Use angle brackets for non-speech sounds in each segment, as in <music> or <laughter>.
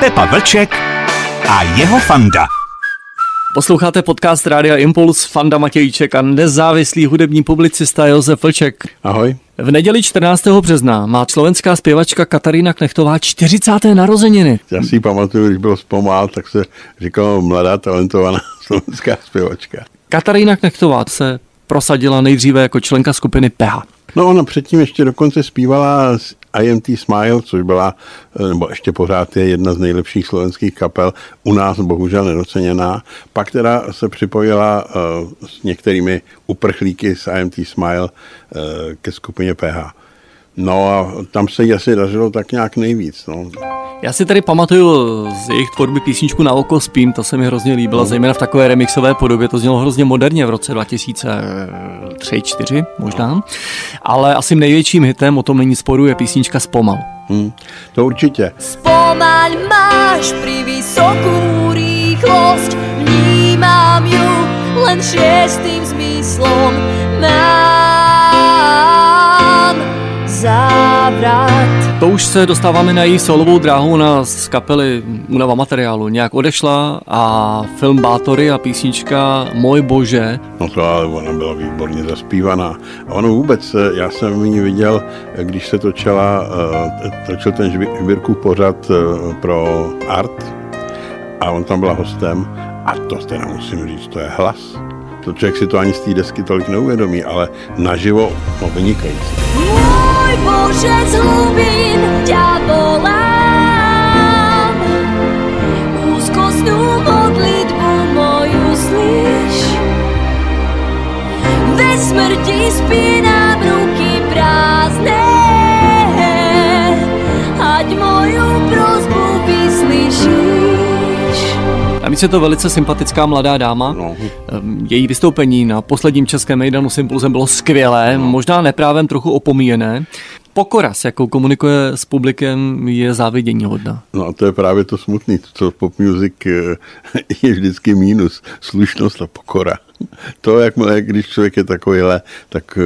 Pepa Vlček a jeho fanda. Posloucháte podcast Rádia Impuls, Fanda Matějček a nezávislý hudební publicista Josef Vlček. Ahoj. V neděli 14. března má slovenská zpěvačka Katarína Knechtová 40. narozeniny. Já si ji pamatuju, když byl zpomál, tak se říkalo mladá talentovaná <laughs> slovenská zpěvačka. Katarína Knechtová se prosadila nejdříve jako členka skupiny PH. No ona předtím ještě dokonce zpívala s IMT Smile, což byla, eh, nebo ještě pořád je jedna z nejlepších slovenských kapel, u nás bohužel nedoceněná. Pak teda se připojila uh, s některými uprchlíky z IMT Smile uh, ke skupině PH. No a tam se jí asi dařilo tak nějak nejvíc. No. Já si tady pamatuju z jejich tvorby písničku Na oko spím, to se mi hrozně líbila, no. zejména v takové remixové podobě, to znělo hrozně moderně v roce 2003-2004 možná, no. ale asi největším hitem, o tom není sporu, je písnička Zpomal. Hmm, to určitě. Spomal máš pri vysokú rýchlosť, vnímám ju len šiestým zmyslom. Mám To už se dostáváme na její solovou dráhu na z kapely Unava materiálu. Nějak odešla a film Bátory a písnička Můj bože. No to ale ona byla výborně zaspívaná. A ono vůbec, eh, já jsem v ní viděl, eh, když se točila, eh, točil ten Žbírkův pořad pro Art a on tam byla hostem a to teda musím říct, to je hlas. To člověk si to ani z té desky tolik neuvědomí, ale naživo no, vynikající. Môj Bože, z spínám ruky prázdné. Ať moju prozbu vyslyšíš. Navíc je to velice sympatická mladá dáma. No. Ehm, Její vystoupení na posledním českém Mejdanu s Impulzem bylo skvělé, možná neprávem trochu opomíjené. Pokora, s jakou komunikuje s publikem, je závidění hodná. No a to je právě to smutný, to, co pop music eh, <laughs> je vždycky mínus, slušnost a pokora. <laughs> To, jakmile, když člověk je takovýhle, tak eh,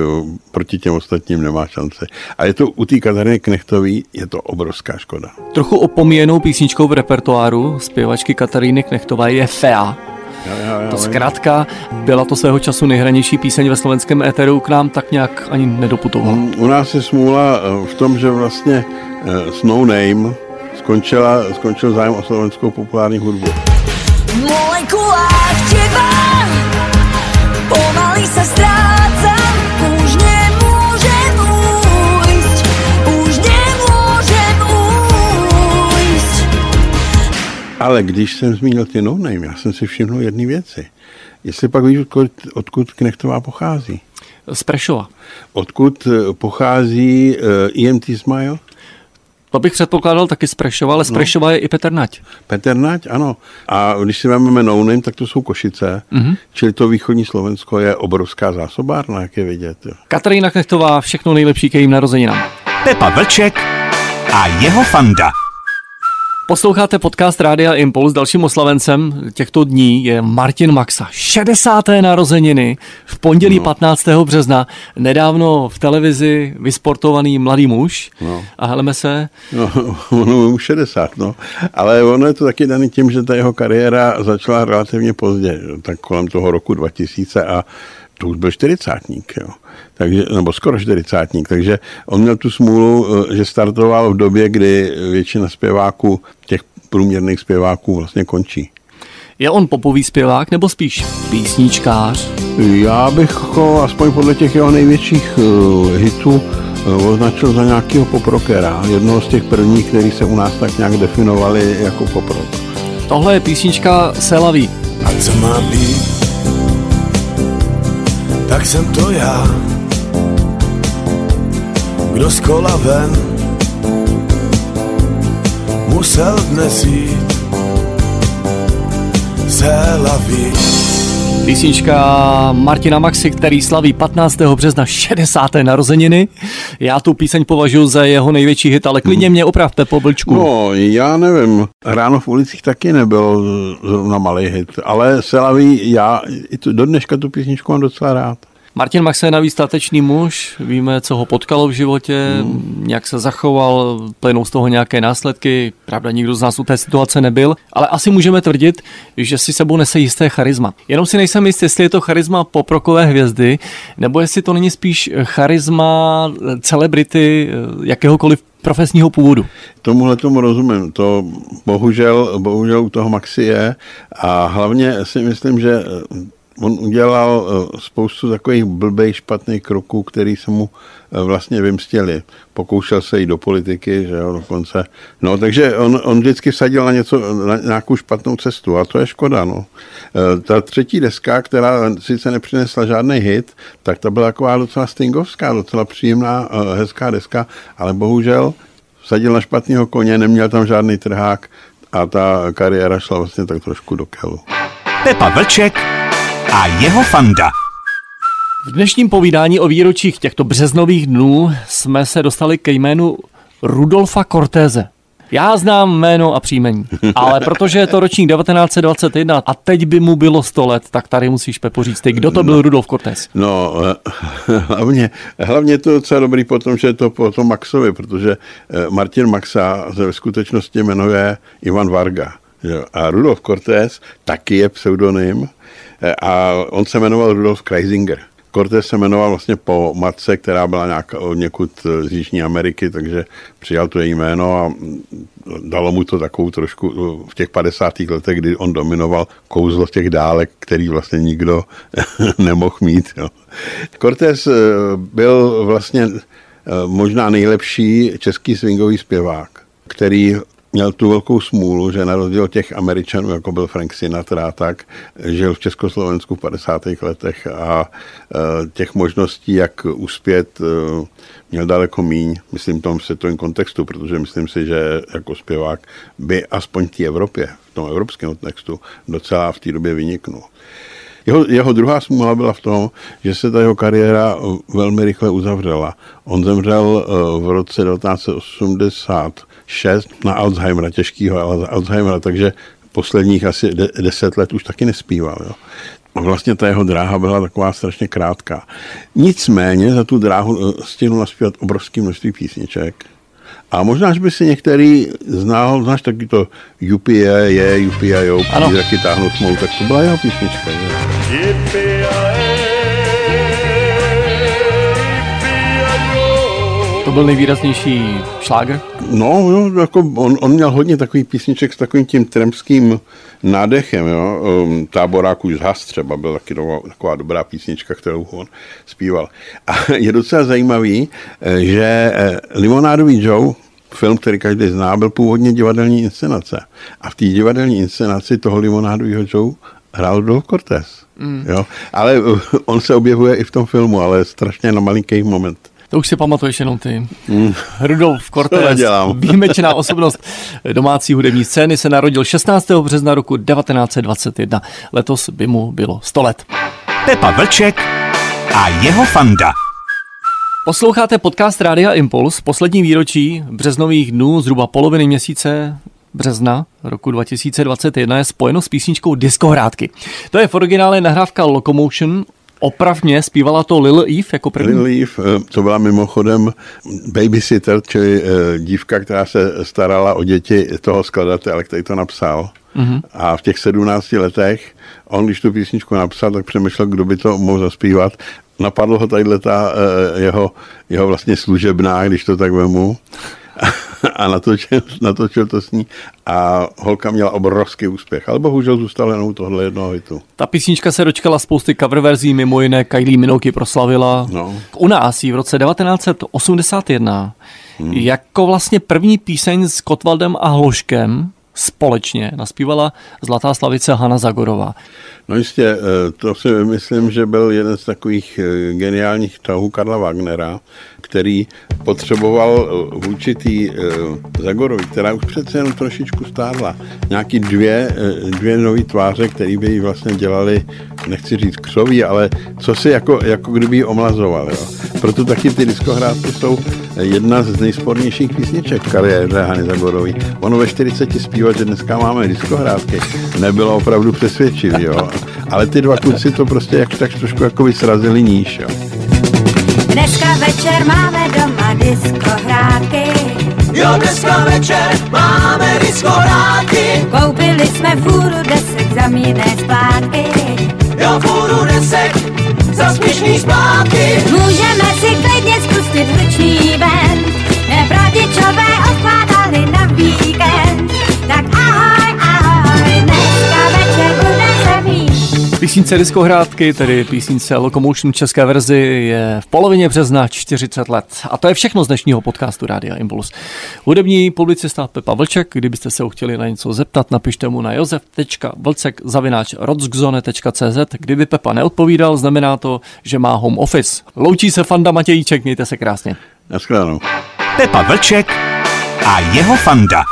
proti těm ostatním nemá šance. A je to u té Katariny Knechtový, je to obrovská škoda. Trochu opomíjenou písničkou v repertoáru zpěvačky Kataríny Knechtové je Fea. Jo, jo, jo, To zkrátka byla to svého času nejhranější píseň ve slovenském éteru, k nám tak nějak ani nedoputovala. Mm, U nás je smůla eh, v tom, že vlastně eh, s No Name skončila, skončil zájem o slovenskou populární hudbu. V molekulách teba pomaly sa strácam. Už nemôžem Ale když jsem zmínil ty No Name, já jsem si všiml jedné věci. Jestli pak víš, odkud, odkud Knechtová pochází? Z Prešova. Odkud eh, pochází uh, EMT Smile? To bych předpokládal taky z Prešova, ale z Prešova je i Petr Nať. Petr Nať, ano. A když si vezmeme no name, tak to jsou Košice, mm-hmm. čili to východní Slovensko je obrovská zásobárna, jak je vidět. Katarína Knechtová, všechno nejlepší k jejím narozeninám. Pepa Vlček a jeho fanda. Posloucháte podcast Rádia Impuls. Dalším oslavencem těchto dní je Martin Maxa. 60. narozeniny v pondělí no. 15. března. Nedávno v televizi vysportovaný mladý muž. No. A heleme se, No, <laughs> ono je už 60, no. Ale ono je to taky daný tím, že ta jeho kariéra začala relativně pozdě, tak kolem toho roku 2000 a to už byl čtyřicátník, jo. Takže, nebo skoro čtyřicátník, takže on měl tu smůlu, eh, že startoval v době, kdy většina zpěváků, těch průměrných zpěváků vlastně končí. je on popový zpěvák nebo spíš písničkář? Já bych ho aspoň podle těch jeho největších uh, hitů uh, označil za nějakého poprokera. Jednoho z těch prvních, který se u nás tak nějak definovali jako poprok. Tohle je písnička Selaví. A co má být, tak jsem to já. Kdo z kola ven musel dnes jít Selaví. Písnička Martina Maxi, který slaví 15. března 60. narozeniny. Já tu píseň považuji za jeho největší hit, ale klidně mě opravte po blčku. No, já nevím. Ráno v ulicích taky nebyl zrovna malý hit, ale Selaví, já i tu, do dneška tu písničku mám docela rád. Martin Maxa je navíc statečný muž, víme, co ho potkalo v životě, hmm. jak se zachoval, plynou z toho nějaké následky. Pravda, nikdo z nás u té situace nebyl, ale asi můžeme tvrdit, že si sebou nese jisté charisma. Jenom si nejsem jist, jestli je to charisma poprokové hvězdy, nebo jestli to není spíš charisma celebrity jakéhokoliv profesního původu. Tomuhle tomu rozumím. To bohužel, bohužel u toho Maxi je a hlavně si myslím, že on udělal eh, spoustu takových blbých, špatných kroků, který se mu eh, vlastně vymstěli. Pokoušel se jít do politiky, že jo, dokonce. No, takže on, on vždycky vsadil na něco, na nějakou špatnou cestu a to je škoda, no. Eh, ta třetí deska, která sice nepřinesla žádný hit, tak ta byla taková docela stingovská, docela příjemná, hezká deska, ale bohužel vsadil na špatného koně, neměl tam žádný trhák a ta kariéra šla vlastně tak trošku do kelu. Pepa Vlček a jeho fanda. V dnešním povídání o výročích těchto březnových dnů jsme se dostali ke jménu Rudolfa Cortéze. Já znám jméno a příjmení, <laughs> ale protože je to ročník 1921 a teď by mu bylo 100 let, tak tady musíš Pepo říct ty, kdo to byl no, Rudolf Cortés? No, <laughs> hlavně, hlavně to je docela dobrý potom, že je to po tom Maxovi, protože eh, Martin Maxa se ve skutečnosti jmenuje Ivan Varga. A Rudolf Cortés taky je pseudonym, a on se jmenoval Rudolf Kreisinger. Cortés se jmenoval vlastně po matce, která byla nějak, někud z Jižní Ameriky, takže přijal to její jméno a dalo mu to takovou trošku v těch 50. letech, kdy on dominoval kouzlo těch dálek, který vlastně nikdo <laughs> nemohl mít. Jo. Cortés eh, byl vlastně eh, možná nejlepší český swingový zpěvák, který měl tu velkou smůlu, že na rozdíl těch Američanů, jako byl Frank Sinatra, tak žil v Československu v 50. letech a e, těch možností, jak uspět, e, měl daleko míň, myslím v tom světovém kontextu, protože myslím si, že jako zpěvák by aspoň v té Evropě, v tom evropském kontextu, docela v té době vyniknul. Jeho, jeho druhá smůla byla v tom, že se ta jeho kariéra velmi rychle uzavřela. On zemřel e, v roce 1980 6 na Alzheimera, těžkého Alzheimera, takže posledních asi de- deset let už taky nespíval. Jo. Vlastně ta jeho dráha byla taková strašně krátká. Nicméně za tu dráhu eh, stihnul naspívat obrovské množství písniček. A možná, že by si některý znal, znáš taky to UPA je, UPA jo, taky táhnout smlouvu, tak to byla jeho písnička. Že? To byl nejvýraznější šláger? No, no jako on, on měl hodně takových písniček s takovým tím tremským nádechem, jo. Um, Táboráku z Has třeba byl taky taková, taková dobrá písnička, kterou on zpíval. A <laughs> je docela zajímavý, eh, že eh, Limonádový Joe, film, který každý zná, byl původně divadelní inscenace. A v té divadelní inscenaci toho Limonádového Joe hrál Dolph Cortés. Mm. Jo? Ale eh, <laughs> on se objevuje i v tom filmu, ale strašně na malinký moment. To už si pamatuješ jenom ty. Mm. Rudolf Cortés, <laughs> výjimečná osobnost domácí hudební scény, se narodil 16. března roku 1921. Letos by mu bylo 100 let. Pepa Vlček a jeho fanda. Posloucháte podcast Rádia Impuls, poslední výročí březnových dnů, zhruba poloviny měsíce března roku 2021 je spojeno s písničkou Diskohrádky. To je v originále nahrávka Locomotion Opravně zpívala to Lil Eve jako první? Lil Eve, eh, to byla mimochodem babysitter, čili eh, dívka, která se starala o děti toho skladatele, který to napsal. Mm-hmm. A v těch 17 letech on, když tu písničku napsal, tak přemýšlel, kdo by to mohl zaspívat. Napadlo ho tadyhle ta eh, jeho, jeho vlastně služebná, když to tak vemu <laughs> a natočil, natočil to s ní a holka měla obrovský úspěch, ale bohužel zůstal jenom tohle jednoho hitu. Ta písnička se dočkala spousty cover verzí, mimo jiné Kylie Minogue proslavila. No. U nás ji v roce 1981 hmm. jako vlastně první píseň s Kotwaldem a Hloškem společně naspívala Zlatá slavice Hanna Zagorová. No jistě, eh, to si myslím, že byl jeden z takových eh, geniálních tahů Karla Wagnera, který potřeboval eh, vůči té Zagorovi, která už přece jenom trošičku stárla, nějaký dvě, dvě nové tváře, které by jí vlastně dělali, nechci říct křoví, ale co si jako, jako kdyby ji omlazoval. Jo. Proto taky ty diskohrádky jsou jedna z nejspornějších písniček v kariéře Hany Zagorový. Ono ve 40 zpívat, že dneska máme diskohrádky, nebylo opravdu přesvědčivý. Jo. Ale ty dva kluci to prostě jak tak trošku jako srazili níž. Jo. Dneska večer máme doma disco hrátky. Jo, dneska večer máme diskoráky. Koupili jsme fůru desek za mírné splátky. Jo, fůru desek za směšný splátky. Můžeme si klidně spustit hlučný ven. Písnice diskohrádky, tedy písnice Locomotion české verzi, je v polovině března 40 let. A to je všechno z dnešního podcastu Rádia Impuls. Hudební publicista Pepa Vlček, kdybyste se ho chtěli na něco zeptat, napište mu na josef.vlcek zavináč Kdyby Pepa neodpovídal, znamená to, že má home office. Loučí se Fanda Matějíček, mějte se krásně. Naschledanou. Pepa Vlček a jeho fanda.